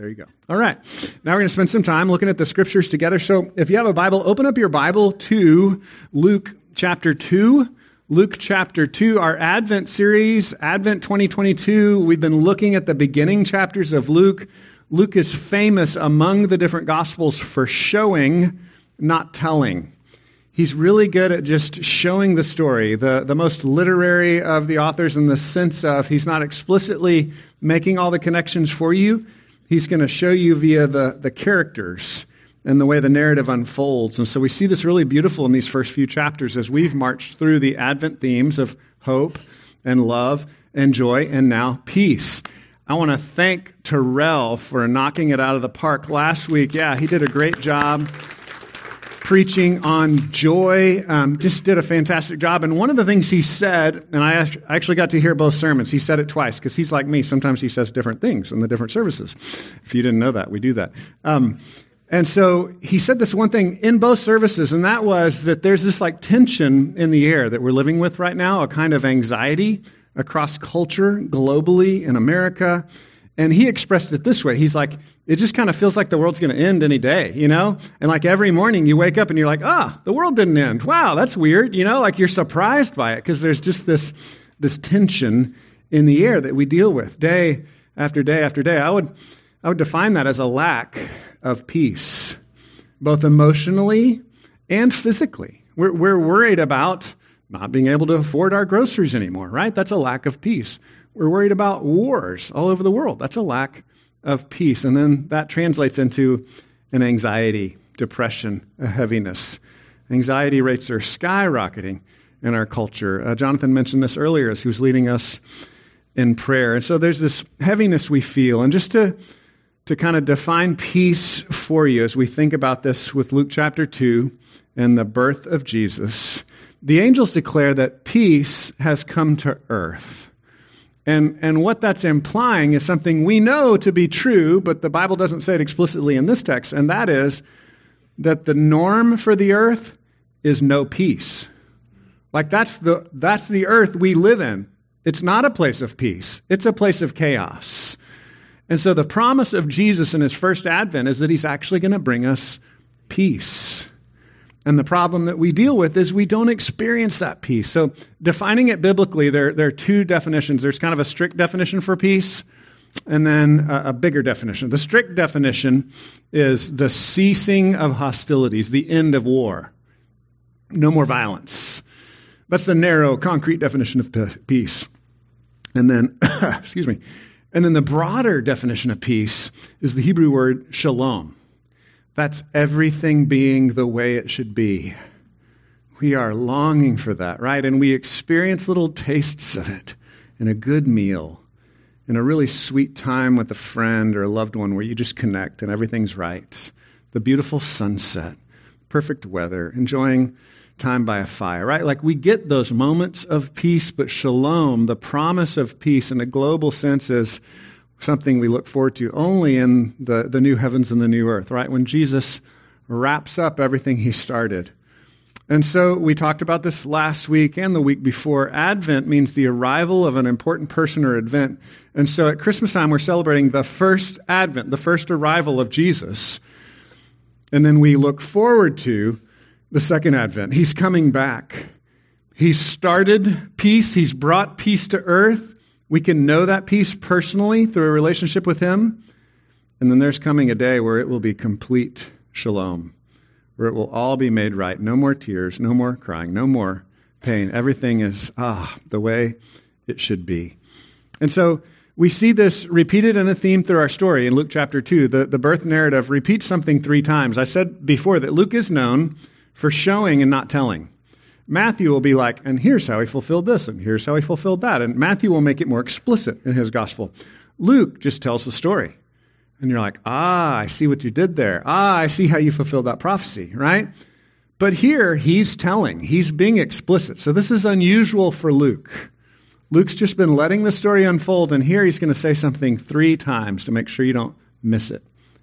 There you go. All right. Now we're going to spend some time looking at the scriptures together. So if you have a Bible, open up your Bible to Luke chapter 2. Luke chapter 2, our Advent series, Advent 2022. We've been looking at the beginning chapters of Luke. Luke is famous among the different gospels for showing, not telling. He's really good at just showing the story, the, the most literary of the authors in the sense of he's not explicitly making all the connections for you. He's going to show you via the, the characters and the way the narrative unfolds. And so we see this really beautiful in these first few chapters as we've marched through the Advent themes of hope and love and joy and now peace. I want to thank Terrell for knocking it out of the park last week. Yeah, he did a great job preaching on joy. Um, just did a fantastic job. And one of the things he said, and I actually got to hear both sermons, he said it twice because he's like me. Sometimes he says different things in the different services. If you didn't know that, we do that. Um, and so he said this one thing in both services, and that was that there's this like tension in the air that we're living with right now, a kind of anxiety across culture globally in America. And he expressed it this way. He's like, it just kind of feels like the world's going to end any day, you know? And like every morning you wake up and you're like, ah, oh, the world didn't end. Wow, that's weird, you know? Like you're surprised by it because there's just this, this tension in the air that we deal with day after day after day. I would, I would define that as a lack of peace, both emotionally and physically. We're, we're worried about not being able to afford our groceries anymore, right? That's a lack of peace. We're worried about wars all over the world. That's a lack of peace. And then that translates into an anxiety, depression, a heaviness. Anxiety rates are skyrocketing in our culture. Uh, Jonathan mentioned this earlier as he was leading us in prayer. And so there's this heaviness we feel. And just to, to kind of define peace for you as we think about this with Luke chapter 2 and the birth of Jesus, the angels declare that peace has come to earth. And, and what that's implying is something we know to be true, but the Bible doesn't say it explicitly in this text, and that is that the norm for the earth is no peace. Like that's the, that's the earth we live in. It's not a place of peace, it's a place of chaos. And so the promise of Jesus in his first advent is that he's actually going to bring us peace. And the problem that we deal with is we don't experience that peace. So, defining it biblically, there, there are two definitions. There's kind of a strict definition for peace, and then a, a bigger definition. The strict definition is the ceasing of hostilities, the end of war. No more violence. That's the narrow, concrete definition of peace. And then, excuse me, and then the broader definition of peace is the Hebrew word shalom. That's everything being the way it should be. We are longing for that, right? And we experience little tastes of it in a good meal, in a really sweet time with a friend or a loved one where you just connect and everything's right. The beautiful sunset, perfect weather, enjoying time by a fire, right? Like we get those moments of peace, but shalom, the promise of peace in a global sense, is something we look forward to only in the, the new heavens and the new earth, right? When Jesus wraps up everything he started. And so we talked about this last week and the week before. Advent means the arrival of an important person or event. And so at Christmas time, we're celebrating the first Advent, the first arrival of Jesus. And then we look forward to the second Advent. He's coming back. He's started peace, He's brought peace to earth. We can know that peace personally through a relationship with Him. And then there's coming a day where it will be complete shalom, where it will all be made right. No more tears, no more crying, no more pain. Everything is, ah, the way it should be. And so we see this repeated in a theme through our story in Luke chapter 2. The, the birth narrative repeats something three times. I said before that Luke is known for showing and not telling. Matthew will be like, and here's how he fulfilled this, and here's how he fulfilled that. And Matthew will make it more explicit in his gospel. Luke just tells the story. And you're like, ah, I see what you did there. Ah, I see how you fulfilled that prophecy, right? But here, he's telling, he's being explicit. So this is unusual for Luke. Luke's just been letting the story unfold, and here he's going to say something three times to make sure you don't miss it.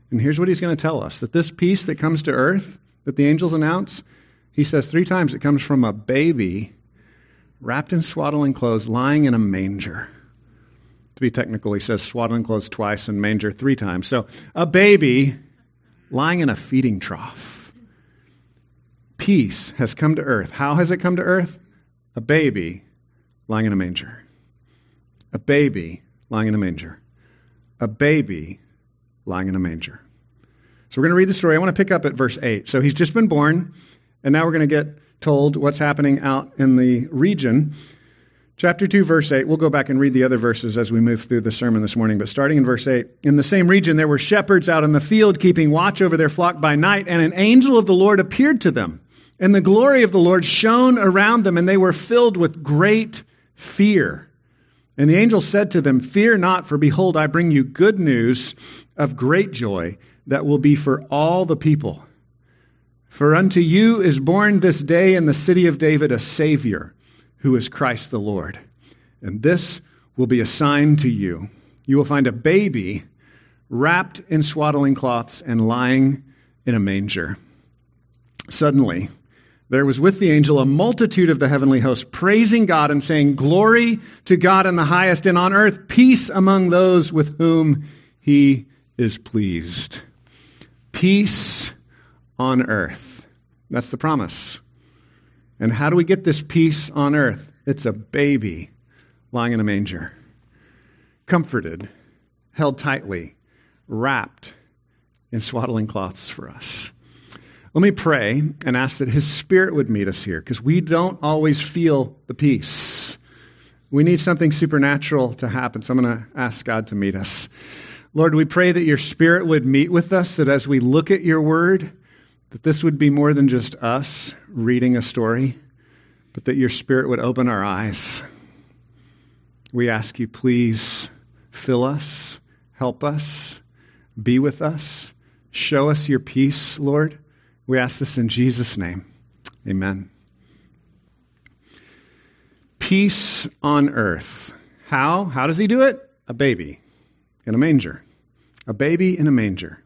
And here's what he's going to tell us that this peace that comes to earth, that the angels announce, he says three times it comes from a baby wrapped in swaddling clothes lying in a manger. To be technical, he says swaddling clothes twice and manger three times. So a baby lying in a feeding trough. Peace has come to earth. How has it come to earth? A baby lying in a manger. A baby lying in a manger. A baby lying in a manger. So we're going to read the story. I want to pick up at verse 8. So he's just been born, and now we're going to get told what's happening out in the region. Chapter 2, verse 8. We'll go back and read the other verses as we move through the sermon this morning, but starting in verse 8. In the same region, there were shepherds out in the field keeping watch over their flock by night, and an angel of the Lord appeared to them. And the glory of the Lord shone around them, and they were filled with great fear. And the angel said to them, Fear not, for behold, I bring you good news of great joy that will be for all the people. For unto you is born this day in the city of David a Savior, who is Christ the Lord. And this will be a sign to you. You will find a baby wrapped in swaddling cloths and lying in a manger. Suddenly, there was with the angel a multitude of the heavenly host praising God and saying, Glory to God in the highest, and on earth peace among those with whom he is pleased. Peace on earth. That's the promise. And how do we get this peace on earth? It's a baby lying in a manger, comforted, held tightly, wrapped in swaddling cloths for us. Let me pray and ask that His Spirit would meet us here because we don't always feel the peace. We need something supernatural to happen. So I'm going to ask God to meet us. Lord, we pray that your Spirit would meet with us, that as we look at your word, that this would be more than just us reading a story, but that your Spirit would open our eyes. We ask you, please fill us, help us, be with us, show us your peace, Lord. We ask this in Jesus' name. Amen. Peace on earth. How? How does he do it? A baby in a manger. A baby in a manger.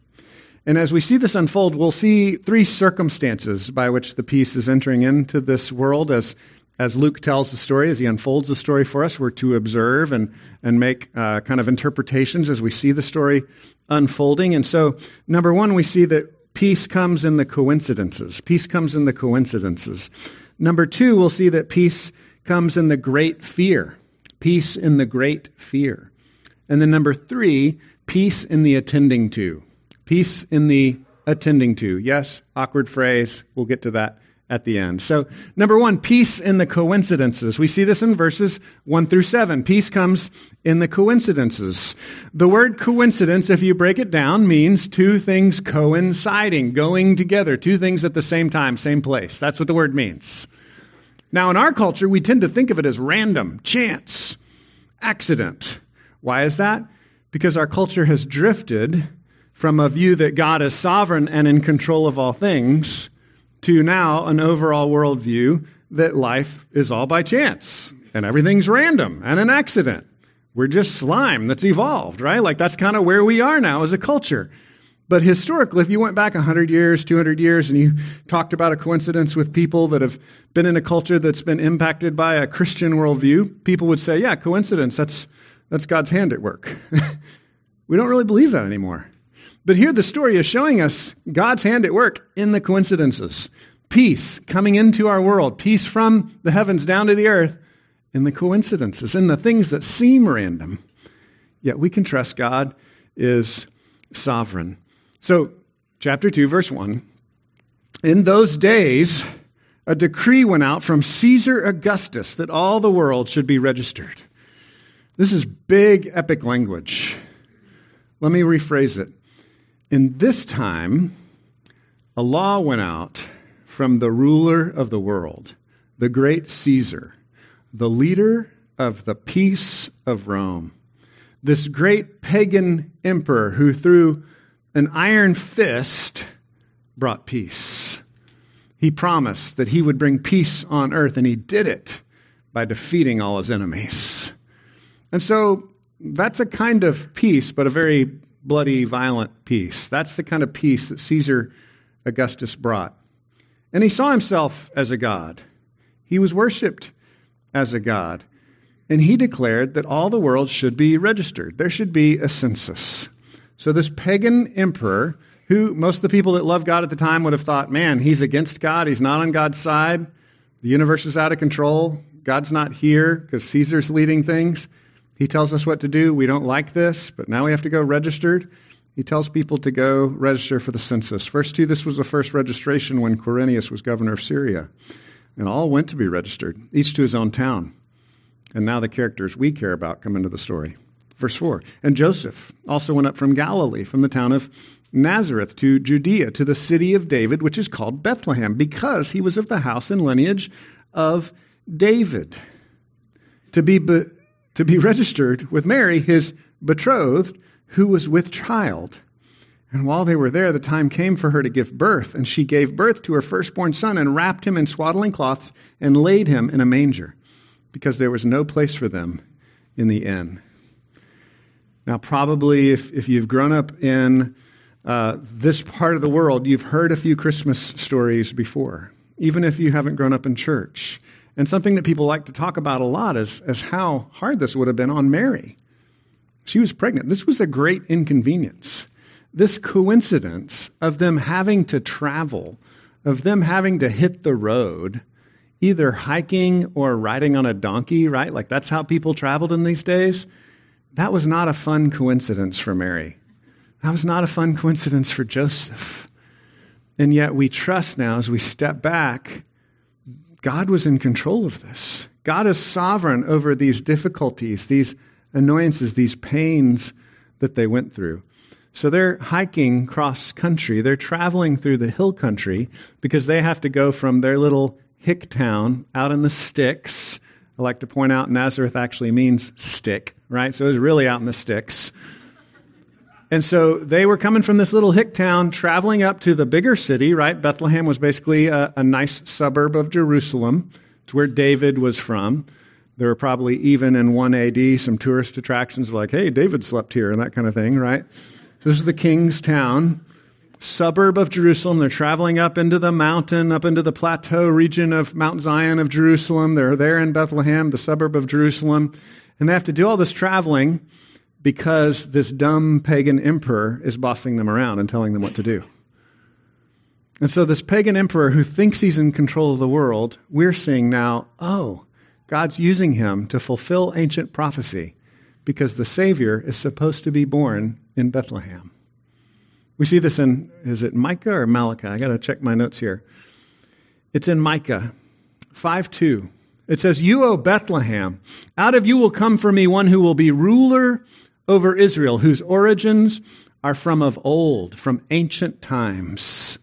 And as we see this unfold, we'll see three circumstances by which the peace is entering into this world as, as Luke tells the story, as he unfolds the story for us. We're to observe and, and make uh, kind of interpretations as we see the story unfolding. And so, number one, we see that peace comes in the coincidences. Peace comes in the coincidences. Number two, we'll see that peace comes in the great fear. Peace in the great fear. And then number three, peace in the attending to. Peace in the attending to. Yes, awkward phrase. We'll get to that at the end. So, number one, peace in the coincidences. We see this in verses one through seven. Peace comes in the coincidences. The word coincidence, if you break it down, means two things coinciding, going together, two things at the same time, same place. That's what the word means. Now, in our culture, we tend to think of it as random, chance, accident. Why is that? Because our culture has drifted from a view that God is sovereign and in control of all things to now an overall worldview that life is all by chance and everything's random and an accident. We're just slime that's evolved, right? Like that's kind of where we are now as a culture. But historically, if you went back 100 years, 200 years, and you talked about a coincidence with people that have been in a culture that's been impacted by a Christian worldview, people would say, yeah, coincidence, that's, that's God's hand at work. we don't really believe that anymore. But here the story is showing us God's hand at work in the coincidences. Peace coming into our world, peace from the heavens down to the earth in the coincidences, in the things that seem random. Yet we can trust God is sovereign. So, chapter 2, verse 1. In those days, a decree went out from Caesar Augustus that all the world should be registered. This is big, epic language. Let me rephrase it. In this time, a law went out from the ruler of the world, the great Caesar, the leader of the peace of Rome. This great pagan emperor who, through an iron fist, brought peace. He promised that he would bring peace on earth, and he did it by defeating all his enemies. And so that's a kind of peace, but a very bloody, violent peace. That's the kind of peace that Caesar Augustus brought. And he saw himself as a god. He was worshiped as a god. and he declared that all the world should be registered. There should be a census. So this pagan emperor, who most of the people that loved God at the time would have thought, man, he's against God, he's not on God's side, the universe is out of control, God's not here because Caesar's leading things. He tells us what to do. We don't like this, but now we have to go registered. He tells people to go register for the census. Verse 2 this was the first registration when Quirinius was governor of Syria. And all went to be registered, each to his own town. And now the characters we care about come into the story. Verse 4 And Joseph also went up from Galilee, from the town of Nazareth to Judea, to the city of David, which is called Bethlehem, because he was of the house and lineage of David, to be, be to be registered with Mary, his betrothed, who was with child. And while they were there, the time came for her to give birth, and she gave birth to her firstborn son and wrapped him in swaddling cloths and laid him in a manger, because there was no place for them in the inn. Now, probably if, if you've grown up in uh, this part of the world, you've heard a few Christmas stories before, even if you haven't grown up in church. And something that people like to talk about a lot is, is how hard this would have been on Mary. She was pregnant. This was a great inconvenience. This coincidence of them having to travel, of them having to hit the road, either hiking or riding on a donkey, right? Like that's how people traveled in these days. That was not a fun coincidence for Mary. That was not a fun coincidence for Joseph. And yet we trust now as we step back God was in control of this. God is sovereign over these difficulties, these annoyances, these pains that they went through. So they're hiking cross country. They're traveling through the hill country because they have to go from their little hick town out in the sticks. I like to point out Nazareth actually means stick, right? So it was really out in the sticks. And so they were coming from this little hick town, traveling up to the bigger city, right? Bethlehem was basically a, a nice suburb of Jerusalem. It's where David was from. There were probably even in 1 AD some tourist attractions like, hey, David slept here and that kind of thing, right? This is the king's town, suburb of Jerusalem. They're traveling up into the mountain, up into the plateau region of Mount Zion of Jerusalem. They're there in Bethlehem, the suburb of Jerusalem. And they have to do all this traveling because this dumb pagan emperor is bossing them around and telling them what to do. And so, this pagan emperor who thinks he's in control of the world, we're seeing now, oh, God's using him to fulfill ancient prophecy because the Savior is supposed to be born in Bethlehem. We see this in, is it Micah or Malachi? I got to check my notes here. It's in Micah 5 2. It says, You, O Bethlehem, out of you will come for me one who will be ruler over Israel, whose origins are from of old, from ancient times.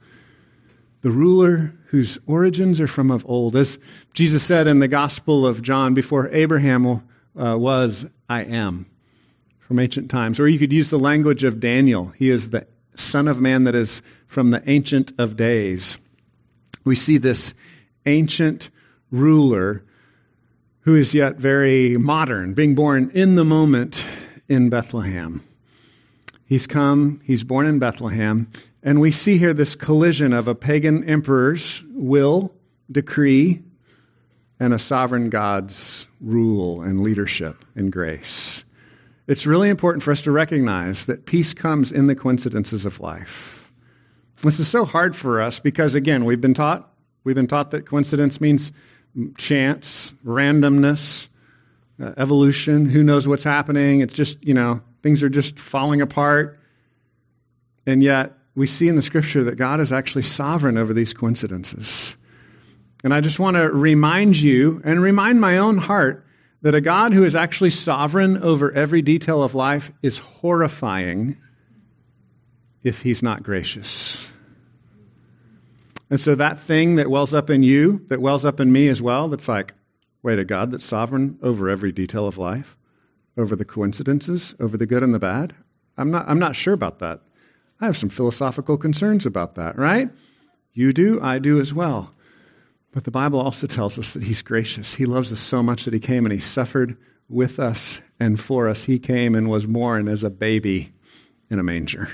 The ruler whose origins are from of old. As Jesus said in the Gospel of John, before Abraham uh, was, I am, from ancient times. Or you could use the language of Daniel. He is the Son of Man that is from the Ancient of Days. We see this ancient ruler who is yet very modern, being born in the moment in Bethlehem. He's come, he's born in Bethlehem, and we see here this collision of a pagan emperor's will, decree, and a sovereign God's rule and leadership and grace. It's really important for us to recognize that peace comes in the coincidences of life. This is so hard for us because, again, we've been taught we've been taught that coincidence means chance, randomness, uh, evolution. Who knows what's happening? It's just, you know, things are just falling apart. And yet, we see in the scripture that God is actually sovereign over these coincidences. And I just want to remind you and remind my own heart that a God who is actually sovereign over every detail of life is horrifying if he's not gracious. And so that thing that wells up in you, that wells up in me as well, that's like, Wait, a God that's sovereign over every detail of life, over the coincidences, over the good and the bad? I'm not, I'm not sure about that. I have some philosophical concerns about that, right? You do, I do as well. But the Bible also tells us that He's gracious. He loves us so much that He came and He suffered with us and for us. He came and was born as a baby in a manger.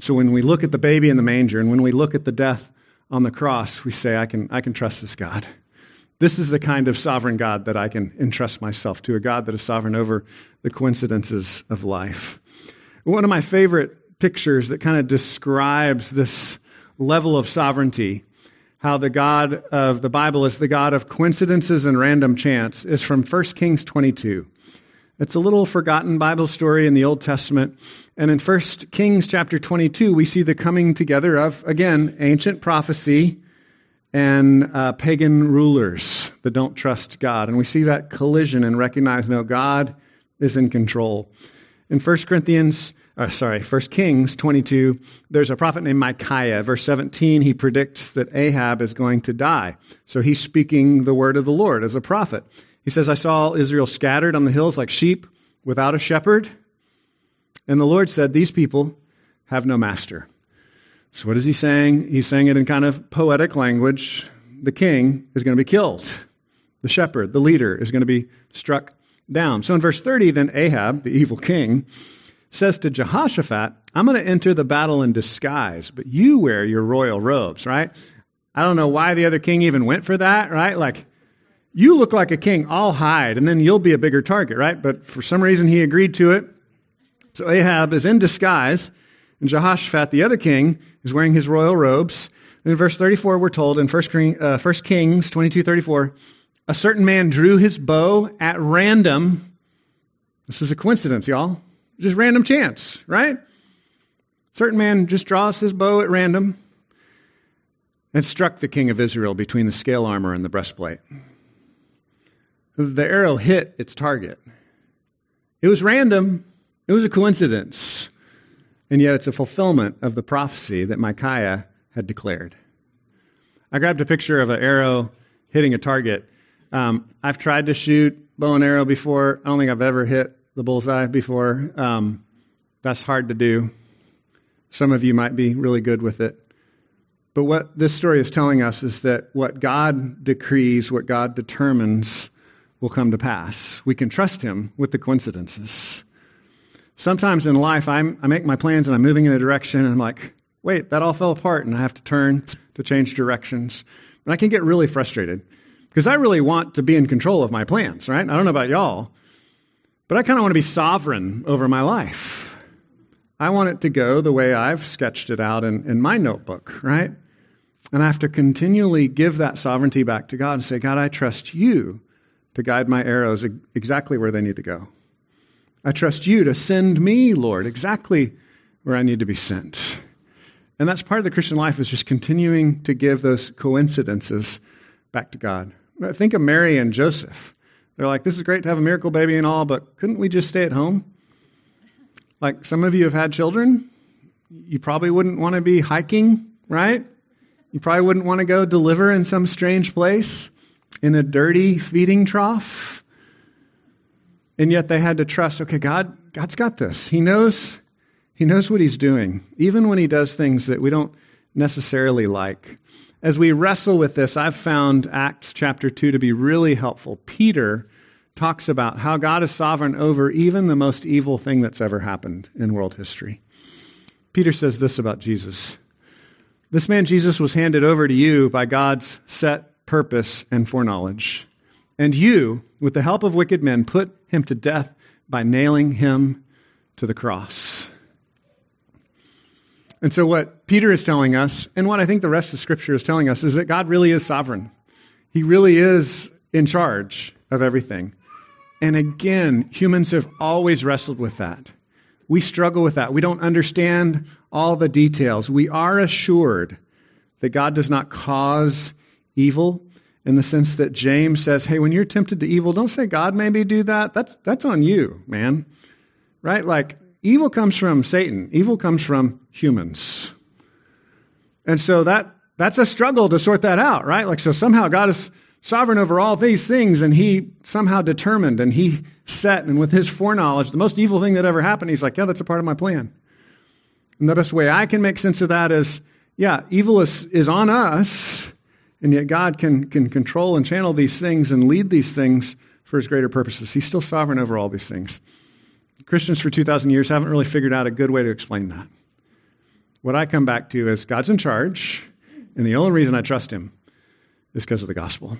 So when we look at the baby in the manger and when we look at the death on the cross, we say, I can, I can trust this God This is the kind of sovereign God that I can entrust myself to, a God that is sovereign over the coincidences of life. One of my favorite pictures that kind of describes this level of sovereignty, how the God of the Bible is the God of coincidences and random chance, is from 1 Kings 22. It's a little forgotten Bible story in the Old Testament. And in 1 Kings chapter 22, we see the coming together of, again, ancient prophecy and uh, pagan rulers that don't trust God. And we see that collision and recognize no, God is in control. In 1 Corinthians, uh, sorry, 1 Kings 22, there's a prophet named Micaiah. Verse 17, he predicts that Ahab is going to die. So he's speaking the word of the Lord as a prophet. He says, I saw Israel scattered on the hills like sheep without a shepherd. And the Lord said, These people have no master. So, what is he saying? He's saying it in kind of poetic language. The king is going to be killed, the shepherd, the leader, is going to be struck down. So, in verse 30, then Ahab, the evil king, says to Jehoshaphat, I'm going to enter the battle in disguise, but you wear your royal robes, right? I don't know why the other king even went for that, right? Like, you look like a king, I'll hide, and then you'll be a bigger target, right? But for some reason, he agreed to it. So Ahab is in disguise. And Jehoshaphat, the other king, is wearing his royal robes. And in verse 34, we're told in 1, King, uh, 1 Kings 22 34, a certain man drew his bow at random. This is a coincidence, y'all. Just random chance, right? Certain man just draws his bow at random and struck the king of Israel between the scale armor and the breastplate. The arrow hit its target. It was random, it was a coincidence. And yet it's a fulfillment of the prophecy that Micaiah had declared. I grabbed a picture of an arrow hitting a target. Um, I've tried to shoot bow and arrow before. I don't think I've ever hit the bullseye before. Um, that's hard to do. Some of you might be really good with it. But what this story is telling us is that what God decrees, what God determines, will come to pass. We can trust Him with the coincidences. Sometimes in life, I'm, I make my plans and I'm moving in a direction, and I'm like, wait, that all fell apart, and I have to turn to change directions. And I can get really frustrated because I really want to be in control of my plans, right? I don't know about y'all, but I kind of want to be sovereign over my life. I want it to go the way I've sketched it out in, in my notebook, right? And I have to continually give that sovereignty back to God and say, God, I trust you to guide my arrows exactly where they need to go. I trust you to send me, Lord, exactly where I need to be sent. And that's part of the Christian life is just continuing to give those coincidences back to God. Think of Mary and Joseph. They're like, this is great to have a miracle baby and all, but couldn't we just stay at home? Like some of you have had children. You probably wouldn't want to be hiking, right? You probably wouldn't want to go deliver in some strange place in a dirty feeding trough. And yet they had to trust, okay, God, God's got this. He knows, he knows what he's doing, even when he does things that we don't necessarily like. As we wrestle with this, I've found Acts chapter 2 to be really helpful. Peter talks about how God is sovereign over even the most evil thing that's ever happened in world history. Peter says this about Jesus This man Jesus was handed over to you by God's set purpose and foreknowledge. And you, with the help of wicked men, put him to death by nailing him to the cross. And so, what Peter is telling us, and what I think the rest of Scripture is telling us, is that God really is sovereign. He really is in charge of everything. And again, humans have always wrestled with that. We struggle with that. We don't understand all the details. We are assured that God does not cause evil, in the sense that James says, hey, when you're tempted to evil, don't say God made me do that. That's, that's on you, man. Right? Like, evil comes from Satan, evil comes from humans. And so that, that's a struggle to sort that out, right? Like, so somehow God is sovereign over all these things, and he somehow determined and he set, and with his foreknowledge, the most evil thing that ever happened, he's like, yeah, that's a part of my plan. And the best way I can make sense of that is, yeah, evil is, is on us, and yet God can, can control and channel these things and lead these things for his greater purposes. He's still sovereign over all these things. Christians for 2,000 years haven't really figured out a good way to explain that. What I come back to is God's in charge, and the only reason I trust him is because of the gospel.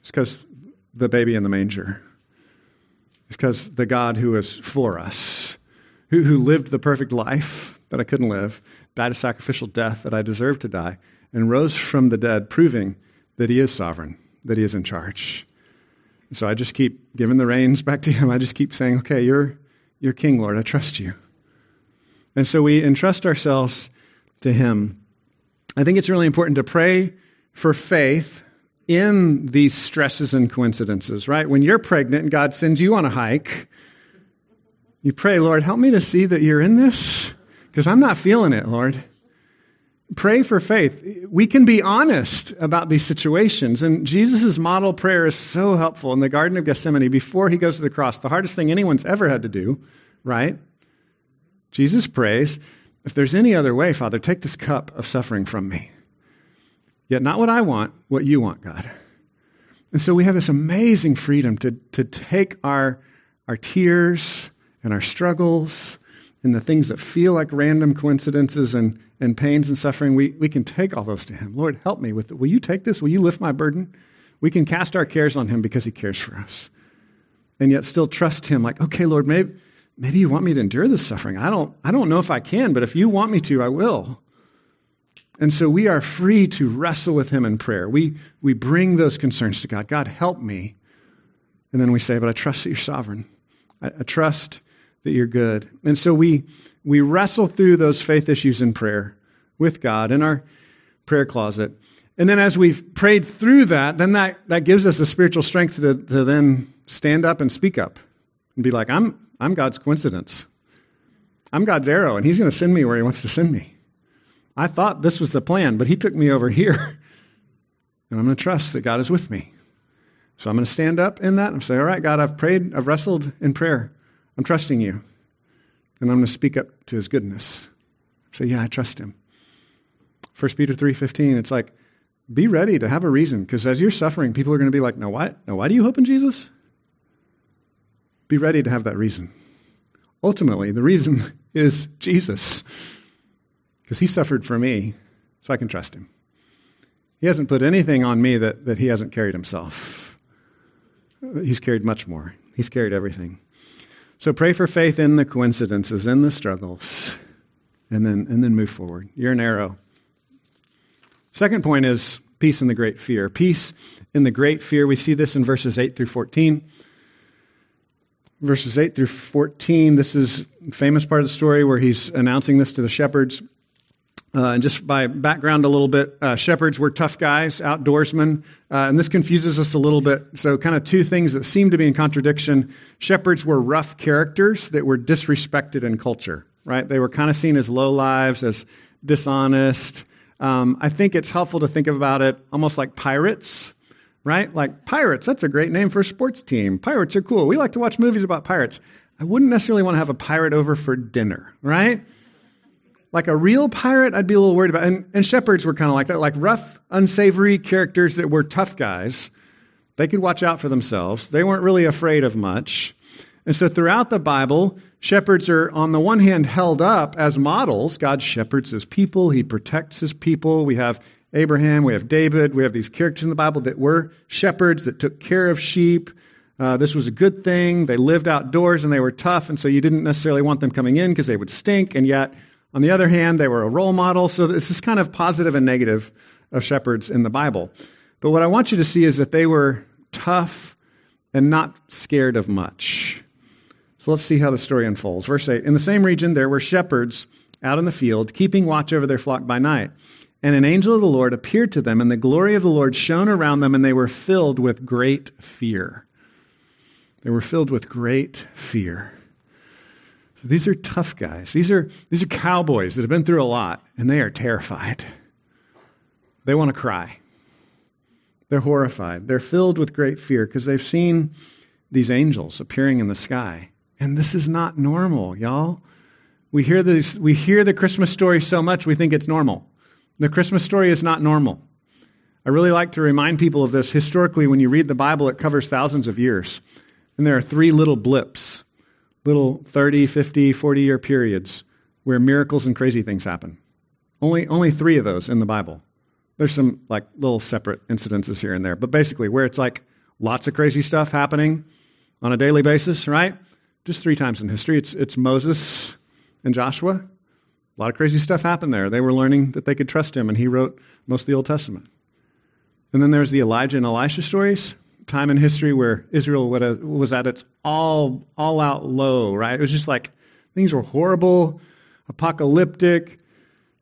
It's because the baby in the manger. It's because the God who is for us, who, who lived the perfect life that I couldn't live, died a sacrificial death that I deserved to die, and rose from the dead, proving that he is sovereign, that he is in charge. So I just keep giving the reins back to him. I just keep saying, okay, you're, you're king, Lord. I trust you. And so we entrust ourselves to him. I think it's really important to pray for faith in these stresses and coincidences, right? When you're pregnant and God sends you on a hike, you pray, Lord, help me to see that you're in this because I'm not feeling it, Lord. Pray for faith. We can be honest about these situations. And Jesus' model prayer is so helpful in the Garden of Gethsemane before he goes to the cross. The hardest thing anyone's ever had to do, right? Jesus prays, If there's any other way, Father, take this cup of suffering from me. Yet not what I want, what you want, God. And so we have this amazing freedom to, to take our, our tears and our struggles and the things that feel like random coincidences and, and pains and suffering. We, we can take all those to Him. Lord, help me with it. Will you take this? Will you lift my burden? We can cast our cares on Him because He cares for us. And yet still trust Him like, okay, Lord, maybe, maybe you want me to endure this suffering. I don't, I don't know if I can, but if you want me to, I will. And so we are free to wrestle with Him in prayer. We, we bring those concerns to God. God, help me. And then we say, But I trust that you're sovereign. I, I trust that you're good. And so we, we wrestle through those faith issues in prayer with God in our prayer closet. And then as we've prayed through that, then that, that gives us the spiritual strength to, to then stand up and speak up and be like, I'm, I'm God's coincidence. I'm God's arrow, and He's going to send me where He wants to send me. I thought this was the plan, but he took me over here. And I'm going to trust that God is with me. So I'm going to stand up in that and say, All right, God, I've prayed, I've wrestled in prayer. I'm trusting you. And I'm going to speak up to his goodness. Say, Yeah, I trust him. 1 Peter 3.15, it's like, be ready to have a reason, because as you're suffering, people are going to be like, no, why, no, why do you hope in Jesus? Be ready to have that reason. Ultimately, the reason is Jesus because he suffered for me, so I can trust him. He hasn't put anything on me that, that he hasn't carried himself. He's carried much more, he's carried everything. So pray for faith in the coincidences, in the struggles, and then, and then move forward. You're an arrow. Second point is peace in the great fear. Peace in the great fear. We see this in verses 8 through 14 verses 8 through 14 this is famous part of the story where he's announcing this to the shepherds uh, and just by background a little bit, uh, shepherds were tough guys, outdoorsmen, uh, and this confuses us a little bit. So, kind of two things that seem to be in contradiction. Shepherds were rough characters that were disrespected in culture, right? They were kind of seen as low lives, as dishonest. Um, I think it's helpful to think about it almost like pirates, right? Like pirates, that's a great name for a sports team. Pirates are cool. We like to watch movies about pirates. I wouldn't necessarily want to have a pirate over for dinner, right? Like a real pirate, I'd be a little worried about. And, and shepherds were kind of like that, like rough, unsavory characters that were tough guys. They could watch out for themselves. They weren't really afraid of much. And so throughout the Bible, shepherds are, on the one hand, held up as models. God shepherds his people, he protects his people. We have Abraham, we have David, we have these characters in the Bible that were shepherds that took care of sheep. Uh, this was a good thing. They lived outdoors and they were tough, and so you didn't necessarily want them coming in because they would stink, and yet on the other hand, they were a role model. So this is kind of positive and negative of shepherds in the Bible. But what I want you to see is that they were tough and not scared of much. So let's see how the story unfolds. Verse 8 In the same region, there were shepherds out in the field, keeping watch over their flock by night. And an angel of the Lord appeared to them, and the glory of the Lord shone around them, and they were filled with great fear. They were filled with great fear. These are tough guys. These are, these are cowboys that have been through a lot, and they are terrified. They want to cry. They're horrified. They're filled with great fear because they've seen these angels appearing in the sky. And this is not normal, y'all. We hear, this, we hear the Christmas story so much, we think it's normal. The Christmas story is not normal. I really like to remind people of this. Historically, when you read the Bible, it covers thousands of years. And there are three little blips little 30, 50, 40 year periods where miracles and crazy things happen. Only, only three of those in the Bible. There's some like little separate incidences here and there, but basically where it's like lots of crazy stuff happening on a daily basis, right? Just three times in history. It's, it's Moses and Joshua. A lot of crazy stuff happened there. They were learning that they could trust him, and he wrote most of the Old Testament. And then there's the Elijah and Elisha stories, time in history where Israel was at its all, all out low, right? It was just like things were horrible, apocalyptic,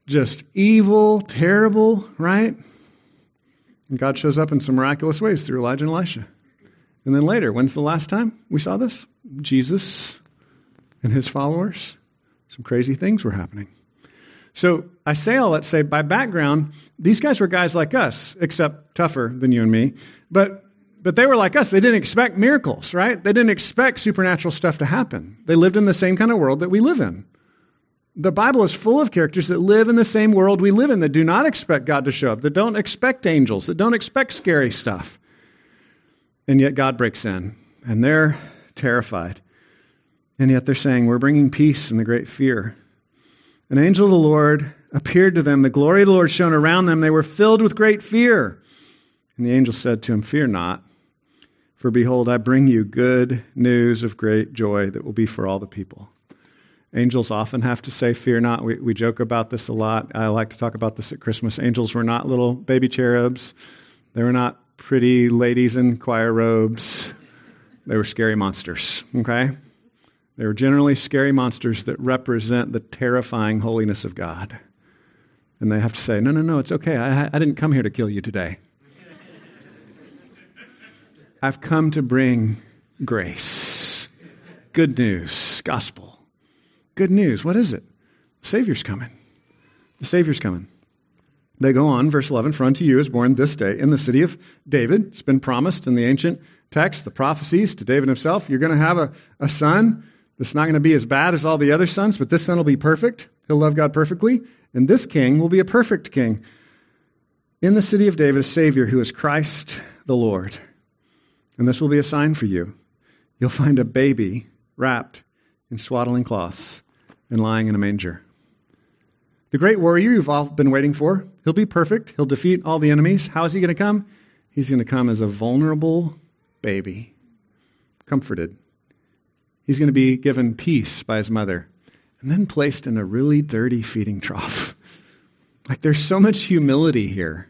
just evil, terrible, right? And God shows up in some miraculous ways through Elijah and Elisha. And then later, when's the last time we saw this? Jesus and his followers. Some crazy things were happening. So I say all that say, by background, these guys were guys like us, except tougher than you and me. But, but they were like us. They didn't expect miracles, right? They didn't expect supernatural stuff to happen. They lived in the same kind of world that we live in. The Bible is full of characters that live in the same world we live in, that do not expect God to show up, that don't expect angels, that don't expect scary stuff. And yet God breaks in, and they're terrified. And yet they're saying, We're bringing peace in the great fear. An angel of the Lord appeared to them. The glory of the Lord shone around them. They were filled with great fear. And the angel said to him, Fear not, for behold, I bring you good news of great joy that will be for all the people. Angels often have to say, Fear not. We, we joke about this a lot. I like to talk about this at Christmas. Angels were not little baby cherubs, they were not pretty ladies in choir robes. They were scary monsters, okay? They were generally scary monsters that represent the terrifying holiness of God. And they have to say, No, no, no, it's okay. I, I didn't come here to kill you today. I've come to bring grace, good news, gospel. Good news. What is it? The Savior's coming. The Savior's coming. They go on, verse 11 For unto you is born this day in the city of David. It's been promised in the ancient text, the prophecies to David himself. You're going to have a, a son that's not going to be as bad as all the other sons, but this son will be perfect. He'll love God perfectly. And this king will be a perfect king. In the city of David, a Savior who is Christ the Lord. And this will be a sign for you. You'll find a baby wrapped in swaddling cloths and lying in a manger. The great warrior you've all been waiting for, he'll be perfect. He'll defeat all the enemies. How is he going to come? He's going to come as a vulnerable baby, comforted. He's going to be given peace by his mother, and then placed in a really dirty feeding trough. Like there's so much humility here.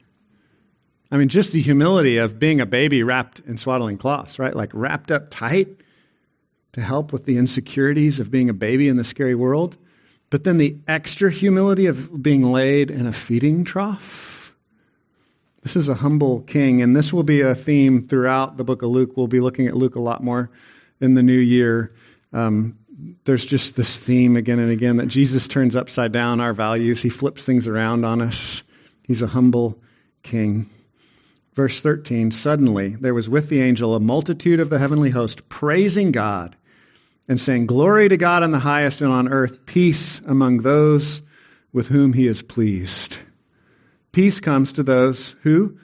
I mean, just the humility of being a baby wrapped in swaddling cloths, right? Like wrapped up tight to help with the insecurities of being a baby in the scary world, but then the extra humility of being laid in a feeding trough. This is a humble king, and this will be a theme throughout the book of Luke. We'll be looking at Luke a lot more in the new year. Um, there's just this theme again and again that Jesus turns upside down our values. He flips things around on us. He's a humble king. Verse 13 Suddenly there was with the angel a multitude of the heavenly host praising God and saying, Glory to God in the highest and on earth, peace among those with whom he is pleased. Peace comes to those who,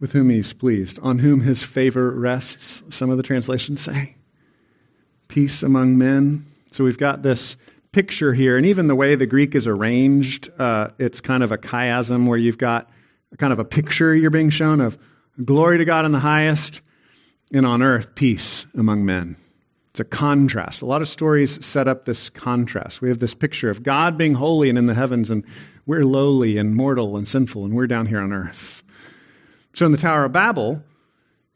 with whom he is pleased, on whom his favor rests, some of the translations say. Peace among men. So we've got this picture here, and even the way the Greek is arranged, uh, it's kind of a chiasm where you've got kind of a picture you're being shown of glory to God in the highest, and on earth, peace among men. It's a contrast. A lot of stories set up this contrast. We have this picture of God being holy and in the heavens, and we're lowly and mortal and sinful, and we're down here on earth. So in the Tower of Babel,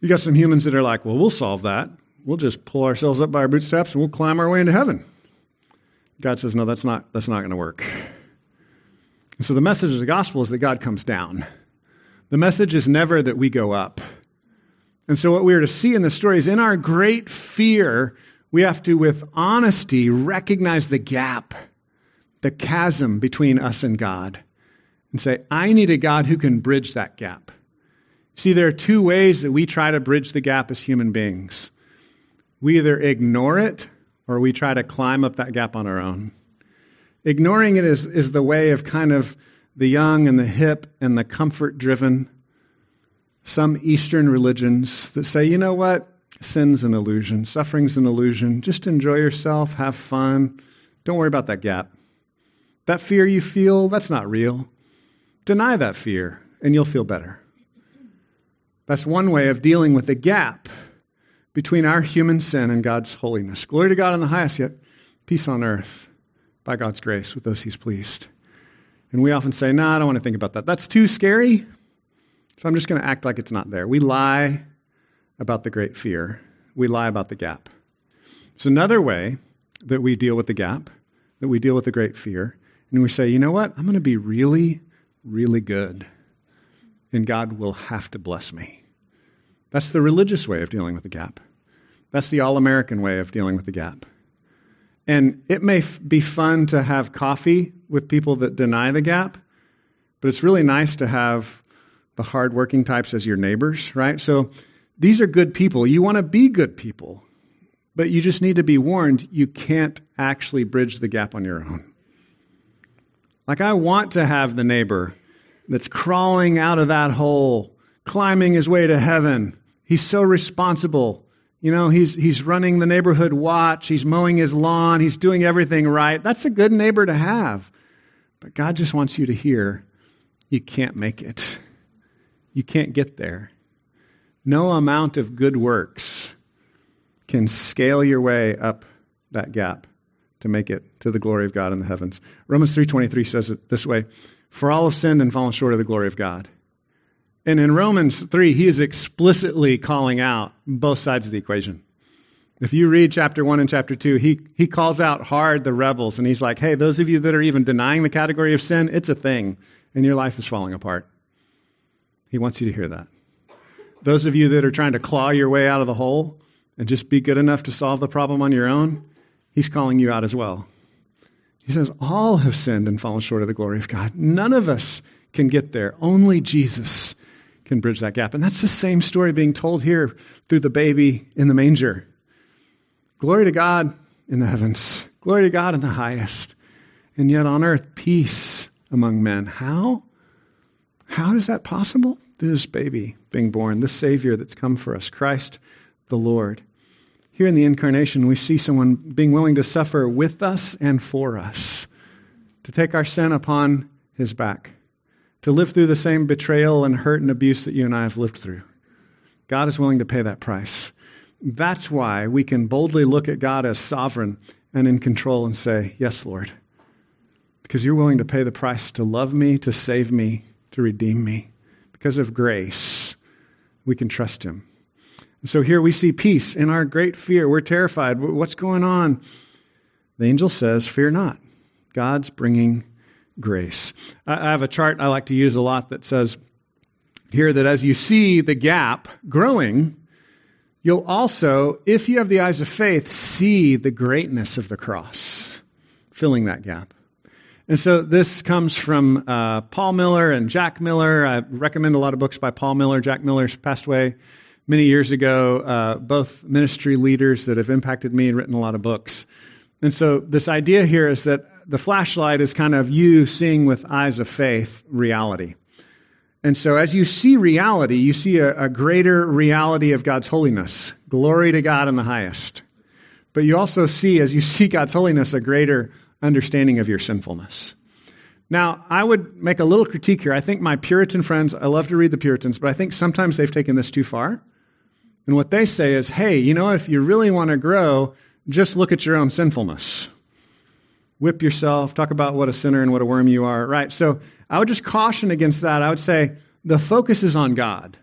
you got some humans that are like, well, we'll solve that. We'll just pull ourselves up by our bootstraps and we'll climb our way into heaven. God says, no, that's not, that's not going to work. And so the message of the gospel is that God comes down. The message is never that we go up. And so, what we are to see in the story is in our great fear, we have to, with honesty, recognize the gap, the chasm between us and God, and say, I need a God who can bridge that gap. See, there are two ways that we try to bridge the gap as human beings we either ignore it or we try to climb up that gap on our own. Ignoring it is, is the way of kind of the young and the hip and the comfort driven, some Eastern religions that say, you know what? Sin's an illusion, suffering's an illusion. Just enjoy yourself, have fun. Don't worry about that gap. That fear you feel, that's not real. Deny that fear. and you'll feel better. That's one way of dealing with the gap between our human sin and God's holiness. Glory to God in the highest, yet peace on earth by God's grace with those He's pleased. And we often say, no, nah, I don't want to think about that. That's too scary. So I'm just going to act like it's not there. We lie about the great fear, we lie about the gap. It's another way that we deal with the gap, that we deal with the great fear, and we say, you know what? I'm going to be really, really good, and God will have to bless me. That's the religious way of dealing with the gap. That's the all American way of dealing with the gap. And it may f- be fun to have coffee with people that deny the gap, but it's really nice to have the hardworking types as your neighbors, right? So these are good people. You want to be good people, but you just need to be warned you can't actually bridge the gap on your own. Like, I want to have the neighbor that's crawling out of that hole, climbing his way to heaven. He's so responsible. You know, he's, he's running the neighborhood watch, he's mowing his lawn, he's doing everything right. That's a good neighbor to have. But God just wants you to hear you can't make it. You can't get there. No amount of good works can scale your way up that gap to make it to the glory of God in the heavens. Romans 3:23 says it this way, "For all have sinned and fallen short of the glory of God." And in Romans 3, he is explicitly calling out both sides of the equation. If you read chapter 1 and chapter 2, he, he calls out hard the rebels, and he's like, hey, those of you that are even denying the category of sin, it's a thing, and your life is falling apart. He wants you to hear that. Those of you that are trying to claw your way out of the hole and just be good enough to solve the problem on your own, he's calling you out as well. He says, All have sinned and fallen short of the glory of God. None of us can get there. Only Jesus can bridge that gap. And that's the same story being told here through the baby in the manger. Glory to God in the heavens, glory to God in the highest. And yet on earth, peace among men. How? How is that possible? This baby being born, this Savior that's come for us, Christ the Lord. Here in the incarnation, we see someone being willing to suffer with us and for us, to take our sin upon his back, to live through the same betrayal and hurt and abuse that you and I have lived through. God is willing to pay that price. That's why we can boldly look at God as sovereign and in control and say, Yes, Lord, because you're willing to pay the price to love me, to save me, to redeem me. Because of grace, we can trust him. And so here we see peace in our great fear. We're terrified. What's going on? The angel says, Fear not. God's bringing grace. I have a chart I like to use a lot that says here that as you see the gap growing, you'll also, if you have the eyes of faith, see the greatness of the cross filling that gap. And so this comes from uh, Paul Miller and Jack Miller. I recommend a lot of books by Paul Miller. Jack Miller's passed away many years ago, uh, both ministry leaders that have impacted me and written a lot of books. And so this idea here is that the flashlight is kind of you seeing with eyes of faith reality. And so as you see reality, you see a, a greater reality of God's holiness. Glory to God in the highest. But you also see, as you see God's holiness, a greater understanding of your sinfulness. Now, I would make a little critique here. I think my Puritan friends, I love to read the Puritans, but I think sometimes they've taken this too far. And what they say is, hey, you know, if you really want to grow, just look at your own sinfulness. Whip yourself, talk about what a sinner and what a worm you are, right? So I would just caution against that. I would say the focus is on God.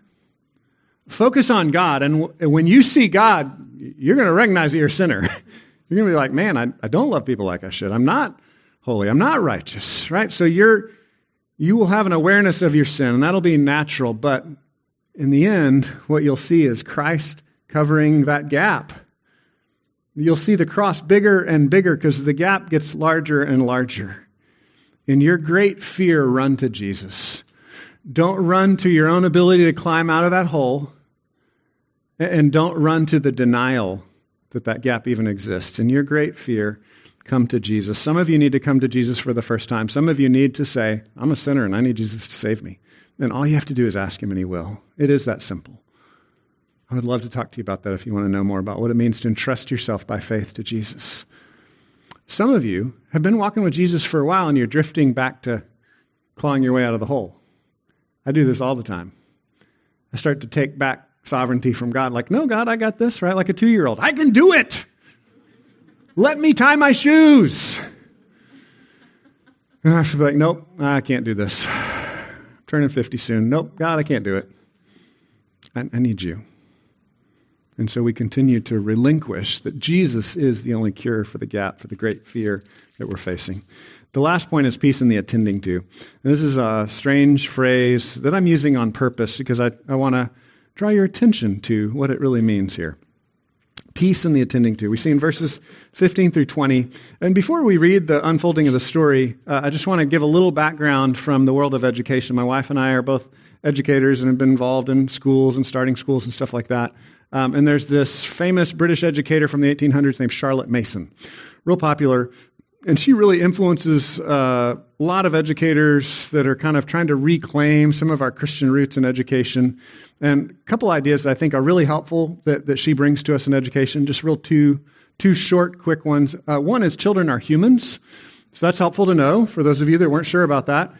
Focus on God. And when you see God, you're going to recognize that you're a sinner. You're going to be like, man, I, I don't love people like I should. I'm not holy. I'm not righteous, right? So you're, you will have an awareness of your sin, and that'll be natural. But in the end, what you'll see is Christ covering that gap. You'll see the cross bigger and bigger because the gap gets larger and larger. In your great fear, run to Jesus. Don't run to your own ability to climb out of that hole, and don't run to the denial that that gap even exists. In your great fear, come to Jesus. Some of you need to come to Jesus for the first time. Some of you need to say, I'm a sinner and I need Jesus to save me. And all you have to do is ask him and he will. It is that simple. I would love to talk to you about that if you want to know more about what it means to entrust yourself by faith to Jesus. Some of you have been walking with Jesus for a while and you're drifting back to clawing your way out of the hole. I do this all the time. I start to take back sovereignty from God, like, no, God, I got this, right? Like a two year old. I can do it. Let me tie my shoes. And I should be like, nope, I can't do this. I'm turning 50 soon. Nope, God, I can't do it. I, I need you. And so we continue to relinquish that Jesus is the only cure for the gap, for the great fear that we're facing. The last point is peace in the attending to. This is a strange phrase that I'm using on purpose because I, I want to draw your attention to what it really means here. Peace in the attending to. We see in verses 15 through 20. And before we read the unfolding of the story, uh, I just want to give a little background from the world of education. My wife and I are both educators and have been involved in schools and starting schools and stuff like that. Um, and there's this famous British educator from the 1800s named Charlotte Mason, real popular. And she really influences uh, a lot of educators that are kind of trying to reclaim some of our Christian roots in education. And a couple ideas that I think are really helpful that, that she brings to us in education, just real two, two short, quick ones. Uh, one is children are humans. So that's helpful to know for those of you that weren't sure about that.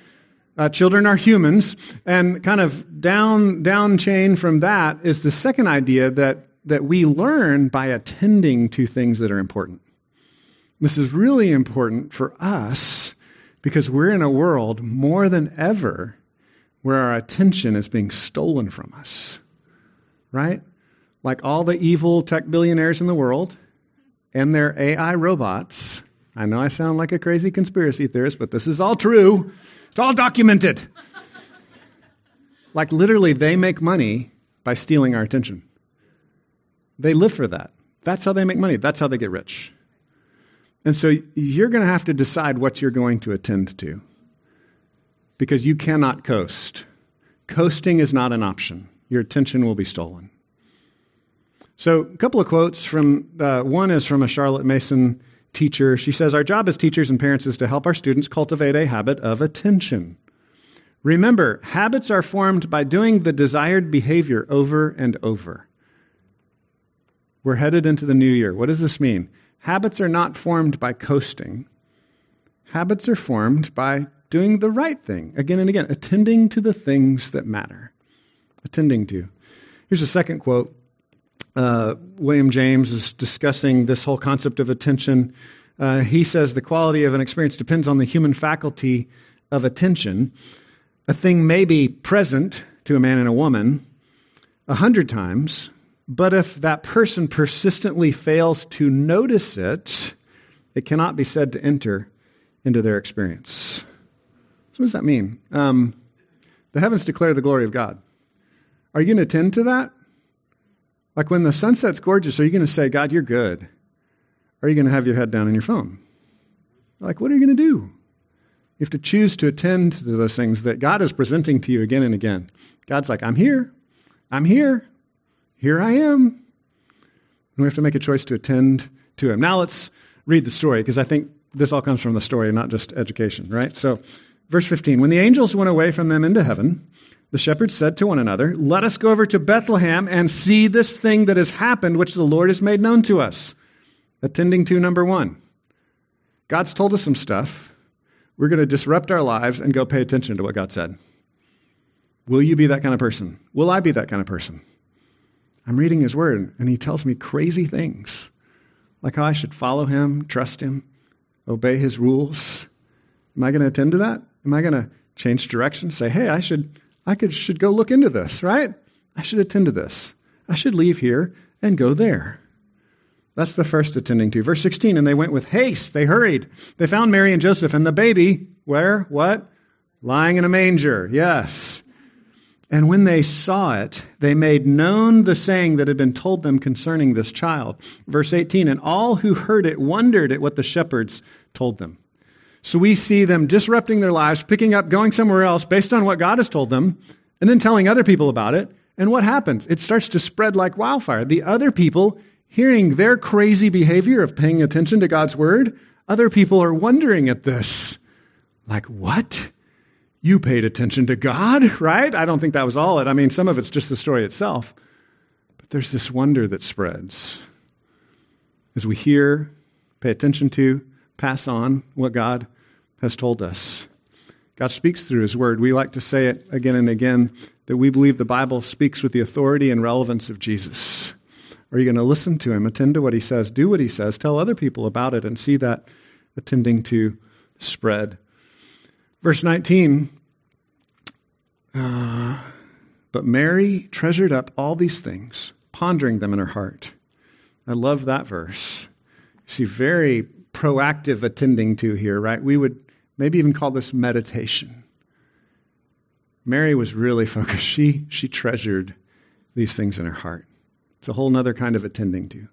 Uh, children are humans, and kind of down down chain from that is the second idea that that we learn by attending to things that are important. This is really important for us because we're in a world more than ever where our attention is being stolen from us. Right? Like all the evil tech billionaires in the world and their AI robots. I know I sound like a crazy conspiracy theorist, but this is all true. It's all documented. like literally, they make money by stealing our attention. They live for that. That's how they make money. That's how they get rich. And so you're going to have to decide what you're going to attend to because you cannot coast. Coasting is not an option. Your attention will be stolen. So, a couple of quotes from uh, one is from a Charlotte Mason teacher. She says, Our job as teachers and parents is to help our students cultivate a habit of attention. Remember, habits are formed by doing the desired behavior over and over. We're headed into the new year. What does this mean? Habits are not formed by coasting, habits are formed by doing the right thing again and again, attending to the things that matter. Attending to. Here's a second quote uh, William James is discussing this whole concept of attention. Uh, he says the quality of an experience depends on the human faculty of attention. A thing may be present to a man and a woman a hundred times, but if that person persistently fails to notice it, it cannot be said to enter into their experience. So what does that mean? Um, the heavens declare the glory of God. Are you going to attend to that? Like when the sunset's gorgeous, are you going to say, God, you're good? Or are you going to have your head down on your phone? Like, what are you going to do? You have to choose to attend to those things that God is presenting to you again and again. God's like, I'm here. I'm here. Here I am. And we have to make a choice to attend to Him. Now let's read the story because I think this all comes from the story, not just education, right? So, verse 15 When the angels went away from them into heaven, the shepherds said to one another, Let us go over to Bethlehem and see this thing that has happened, which the Lord has made known to us. Attending to number one. God's told us some stuff. We're going to disrupt our lives and go pay attention to what God said. Will you be that kind of person? Will I be that kind of person? I'm reading His Word, and He tells me crazy things, like how I should follow Him, trust Him, obey His rules. Am I going to attend to that? Am I going to change direction? Say, hey, I should I could, should go look into this, right? I should attend to this. I should leave here and go there. That's the first attending to. Verse 16, and they went with haste. They hurried. They found Mary and Joseph and the baby, where? What? Lying in a manger. Yes. And when they saw it, they made known the saying that had been told them concerning this child. Verse 18, and all who heard it wondered at what the shepherds told them. So we see them disrupting their lives, picking up, going somewhere else based on what God has told them, and then telling other people about it. And what happens? It starts to spread like wildfire. The other people, hearing their crazy behavior of paying attention to God's word, other people are wondering at this. Like, what? You paid attention to God, right? I don't think that was all it. I mean, some of it's just the story itself. But there's this wonder that spreads as we hear, pay attention to, pass on what God has told us. God speaks through His Word. We like to say it again and again that we believe the Bible speaks with the authority and relevance of Jesus. Are you going to listen to Him, attend to what He says, do what He says, tell other people about it, and see that attending to spread? Verse 19 uh, But Mary treasured up all these things, pondering them in her heart. I love that verse. See, very proactive attending to here, right? We would maybe even call this meditation. Mary was really focused. She, she treasured these things in her heart. It's a whole other kind of attending to.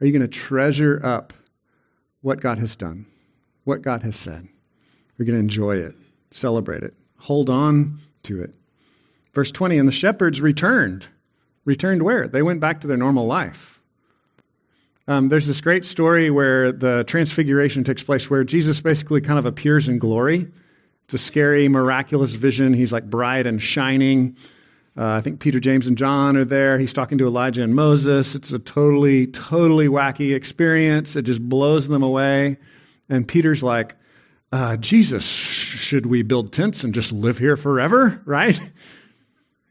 Are you going to treasure up what God has done, what God has said? Are you going to enjoy it, celebrate it, hold on to it? Verse 20 And the shepherds returned. Returned where? They went back to their normal life. Um, there's this great story where the transfiguration takes place, where Jesus basically kind of appears in glory. It's a scary, miraculous vision. He's like bright and shining. Uh, I think Peter, James, and John are there. He's talking to Elijah and Moses. It's a totally, totally wacky experience. It just blows them away. And Peter's like, uh, Jesus, should we build tents and just live here forever? Right?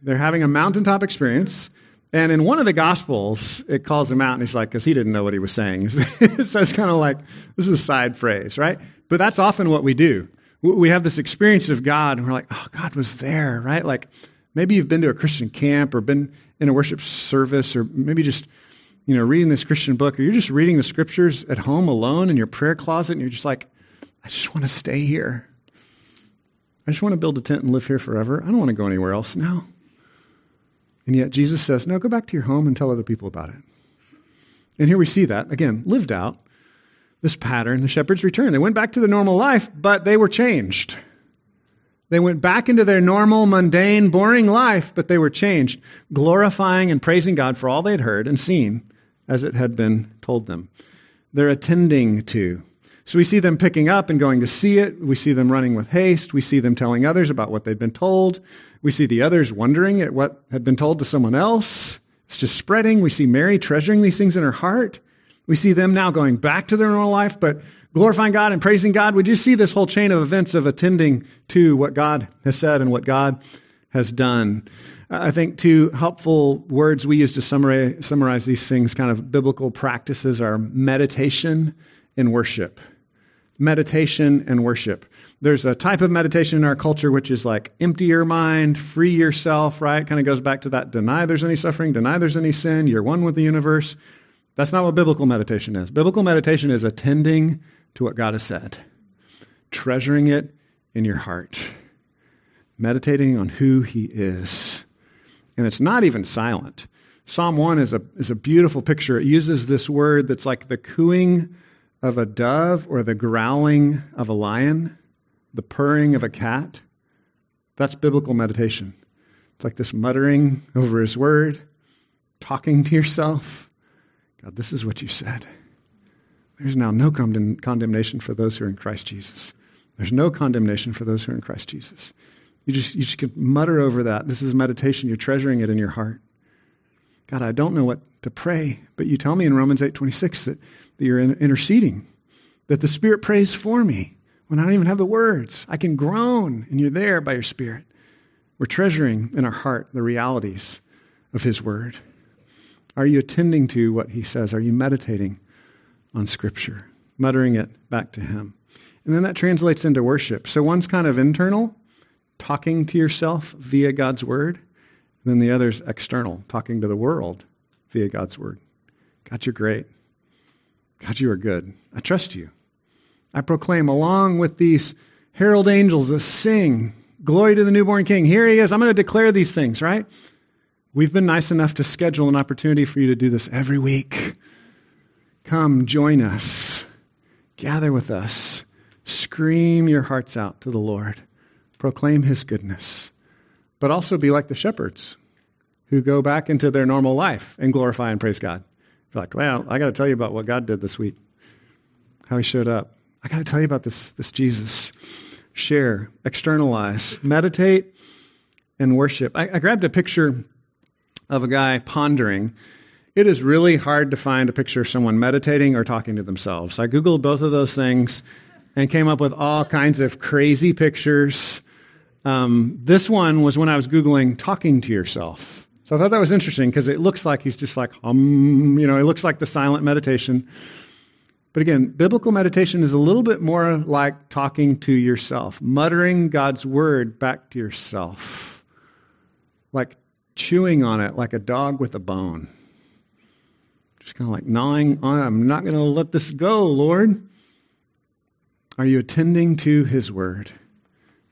They're having a mountaintop experience. And in one of the Gospels, it calls him out, and he's like, because he didn't know what he was saying. so it's kind of like, this is a side phrase, right? But that's often what we do. We have this experience of God, and we're like, oh, God was there, right? Like maybe you've been to a Christian camp or been in a worship service, or maybe just, you know, reading this Christian book, or you're just reading the scriptures at home alone in your prayer closet, and you're just like, I just want to stay here. I just want to build a tent and live here forever. I don't want to go anywhere else now. And yet Jesus says, no, go back to your home and tell other people about it. And here we see that, again, lived out, this pattern. The shepherds returned. They went back to their normal life, but they were changed. They went back into their normal, mundane, boring life, but they were changed, glorifying and praising God for all they'd heard and seen as it had been told them. They're attending to. So we see them picking up and going to see it. We see them running with haste. We see them telling others about what they've been told. We see the others wondering at what had been told to someone else. It's just spreading. We see Mary treasuring these things in her heart. We see them now going back to their normal life, but glorifying God and praising God. We just see this whole chain of events of attending to what God has said and what God has done. I think two helpful words we use to summarize, summarize these things, kind of biblical practices, are meditation and worship meditation and worship. There's a type of meditation in our culture which is like empty your mind, free yourself, right? Kind of goes back to that deny there's any suffering, deny there's any sin, you're one with the universe. That's not what biblical meditation is. Biblical meditation is attending to what God has said, treasuring it in your heart, meditating on who He is. And it's not even silent. Psalm 1 is a, is a beautiful picture. It uses this word that's like the cooing of a dove or the growling of a lion, the purring of a cat. That's biblical meditation. It's like this muttering over his word, talking to yourself. God, this is what you said. There's now no condemnation for those who are in Christ Jesus. There's no condemnation for those who are in Christ Jesus. You just, you just can mutter over that. This is meditation. You're treasuring it in your heart. God, I don't know what to pray, but you tell me in Romans 8 26 that that you're interceding, that the Spirit prays for me when I don't even have the words. I can groan, and you're there by your Spirit. We're treasuring in our heart the realities of His Word. Are you attending to what He says? Are you meditating on Scripture, muttering it back to Him? And then that translates into worship. So one's kind of internal, talking to yourself via God's Word, and then the other's external, talking to the world via God's Word. God, you're great. God, you are good. I trust you. I proclaim, along with these herald angels that sing, Glory to the newborn King. Here he is. I'm going to declare these things, right? We've been nice enough to schedule an opportunity for you to do this every week. Come, join us. Gather with us. Scream your hearts out to the Lord. Proclaim his goodness. But also be like the shepherds who go back into their normal life and glorify and praise God. Like, well, I got to tell you about what God did this week, how He showed up. I got to tell you about this, this Jesus. Share, externalize, meditate, and worship. I, I grabbed a picture of a guy pondering. It is really hard to find a picture of someone meditating or talking to themselves. I Googled both of those things and came up with all kinds of crazy pictures Um, this one was when I was Googling talking to yourself. So I thought that was interesting because it looks like he's just like, um, you know, it looks like the silent meditation. But again, biblical meditation is a little bit more like talking to yourself, muttering God's word back to yourself, like chewing on it like a dog with a bone. Just kind of like gnawing on it. I'm not going to let this go, Lord. Are you attending to his word?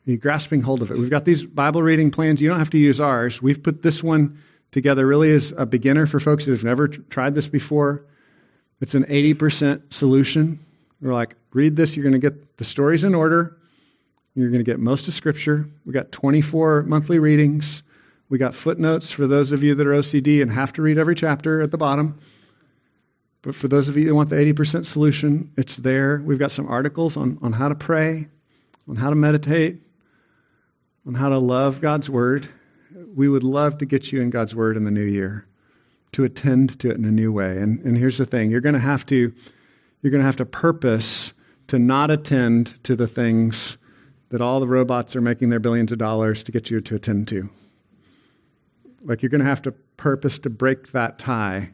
You grasping hold of it? We've got these Bible reading plans. You don't have to use ours. We've put this one together really as a beginner for folks that have never tried this before. It's an 80% solution. We're like, read this, you're going to get the stories in order. You're going to get most of Scripture. We got 24 monthly readings. We got footnotes for those of you that are OCD and have to read every chapter at the bottom. But for those of you who want the 80% solution, it's there. We've got some articles on, on how to pray, on how to meditate, on how to love God's Word. We would love to get you in God's Word in the new year to attend to it in a new way. And, and here's the thing you're going to have to you're going to have to purpose to not attend to the things that all the robots are making their billions of dollars to get you to attend to. Like you're going to have to purpose to break that tie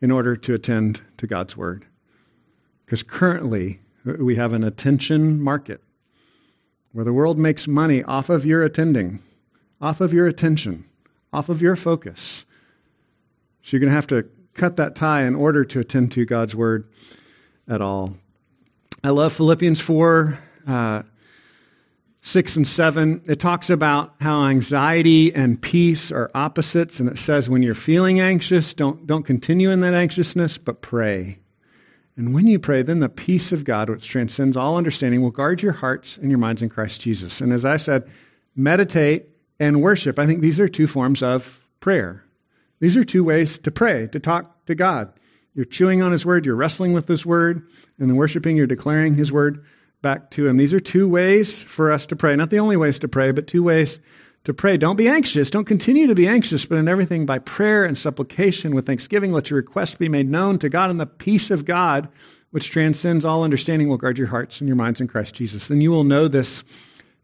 in order to attend to God's word. Because currently we have an attention market where the world makes money off of your attending, off of your attention, off of your focus. So you're going to have to cut that tie in order to attend to God's word at all. I love Philippians 4. Uh, 6 and 7, it talks about how anxiety and peace are opposites. And it says, when you're feeling anxious, don't, don't continue in that anxiousness, but pray. And when you pray, then the peace of God, which transcends all understanding, will guard your hearts and your minds in Christ Jesus. And as I said, meditate and worship. I think these are two forms of prayer. These are two ways to pray, to talk to God. You're chewing on His Word, you're wrestling with His Word, and then worshiping, you're declaring His Word back to Him. These are two ways for us to pray. Not the only ways to pray, but two ways to pray. Don't be anxious. Don't continue to be anxious, but in everything by prayer and supplication with thanksgiving, let your requests be made known to God, and the peace of God, which transcends all understanding, will guard your hearts and your minds in Christ Jesus. Then you will know this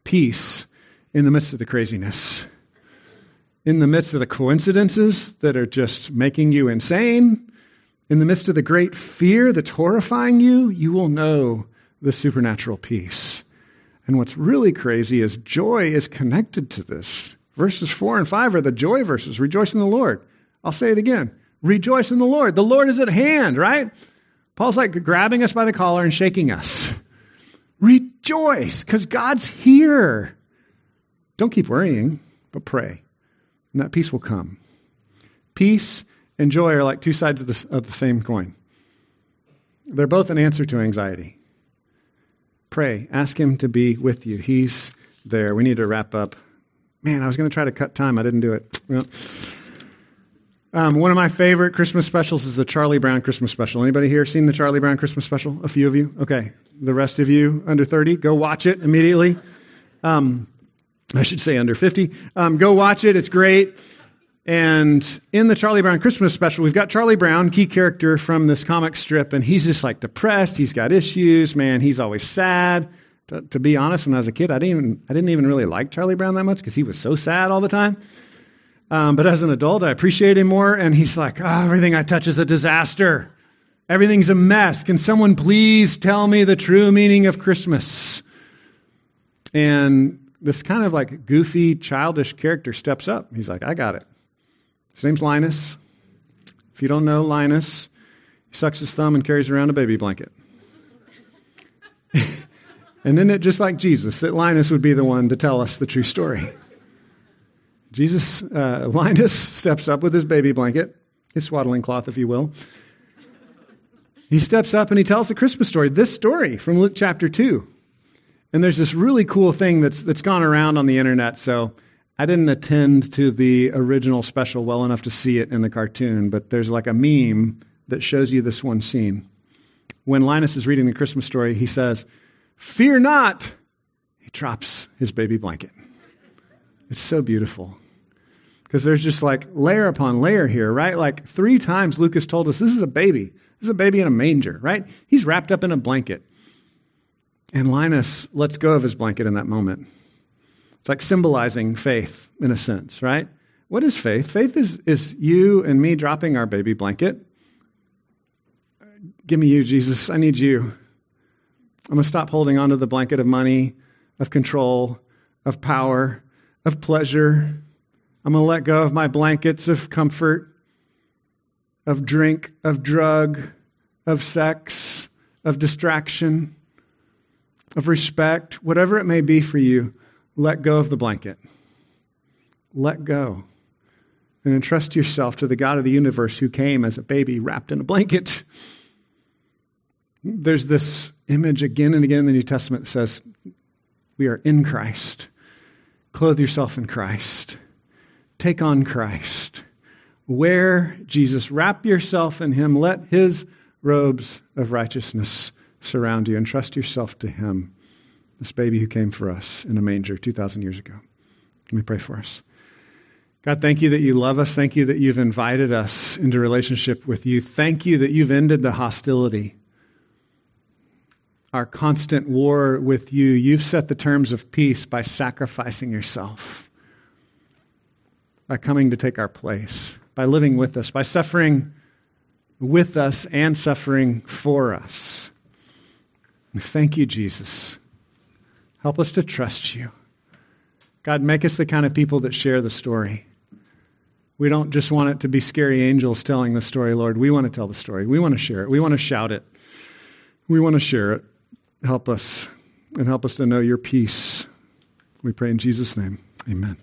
peace in the midst of the craziness, in the midst of the coincidences that are just making you insane, in the midst of the great fear that's horrifying you, you will know the supernatural peace. And what's really crazy is joy is connected to this. Verses 4 and 5 are the joy verses. Rejoice in the Lord. I'll say it again. Rejoice in the Lord. The Lord is at hand, right? Paul's like grabbing us by the collar and shaking us. Rejoice, because God's here. Don't keep worrying, but pray, and that peace will come. Peace and joy are like two sides of the, of the same coin. They're both an answer to anxiety. Pray. Ask Him to be with you. He's there. We need to wrap up. Man, I was going to try to cut time. I didn't do it. Well, um, one of my favorite Christmas specials is the Charlie Brown Christmas special. Anybody here seen the Charlie Brown Christmas special? A few of you? Okay. The rest of you under 30, go watch it immediately. Um, I should say under 50. Um, go watch it. It's great. And in the Charlie Brown Christmas special, we've got Charlie Brown, key character from this comic strip, and he's just like depressed. He's got issues, man. He's always sad. To, to be honest, when I was a kid, I didn't even, I didn't even really like Charlie Brown that much because he was so sad all the time. Um, but as an adult, I appreciate him more. And he's like, oh, everything I touch is a disaster. Everything's a mess. Can someone please tell me the true meaning of Christmas? And this kind of like goofy, childish character steps up. He's like, I got it. His name's Linus. If you don't know Linus, he sucks his thumb and carries around a baby blanket. and isn't it just like Jesus that Linus would be the one to tell us the true story? Jesus, uh, Linus steps up with his baby blanket, his swaddling cloth, if you will. He steps up and he tells the Christmas story, this story from Luke chapter 2. And there's this really cool thing that's, that's gone around on the internet. So I didn't attend to the original special well enough to see it in the cartoon, but there's like a meme that shows you this one scene. When Linus is reading the Christmas story, he says, Fear not! He drops his baby blanket. It's so beautiful. Because there's just like layer upon layer here, right? Like three times Lucas told us this is a baby. This is a baby in a manger, right? He's wrapped up in a blanket. And Linus lets go of his blanket in that moment. It's like symbolizing faith in a sense, right? What is faith? Faith is, is you and me dropping our baby blanket. Give me you, Jesus. I need you. I'm going to stop holding onto the blanket of money, of control, of power, of pleasure. I'm going to let go of my blankets of comfort, of drink, of drug, of sex, of distraction, of respect, whatever it may be for you, let go of the blanket. Let go. And entrust yourself to the God of the universe who came as a baby wrapped in a blanket. There's this image again and again in the New Testament that says, We are in Christ. Clothe yourself in Christ. Take on Christ. Wear Jesus. Wrap yourself in Him. Let His robes of righteousness surround you. and trust yourself to Him, this baby who came for us in a manger 2,000 years ago. Let me pray for us. God, thank you that you love us. Thank you that you've invited us into relationship with you. Thank you that you've ended the hostility, our constant war with you. You've set the terms of peace by sacrificing yourself, by coming to take our place, by living with us, by suffering with us and suffering for us. Thank you, Jesus. Help us to trust you. God, make us the kind of people that share the story. We don't just want it to be scary angels telling the story, Lord. We want to tell the story. We want to share it. We want to shout it. We want to share it. Help us and help us to know your peace. We pray in Jesus' name. Amen.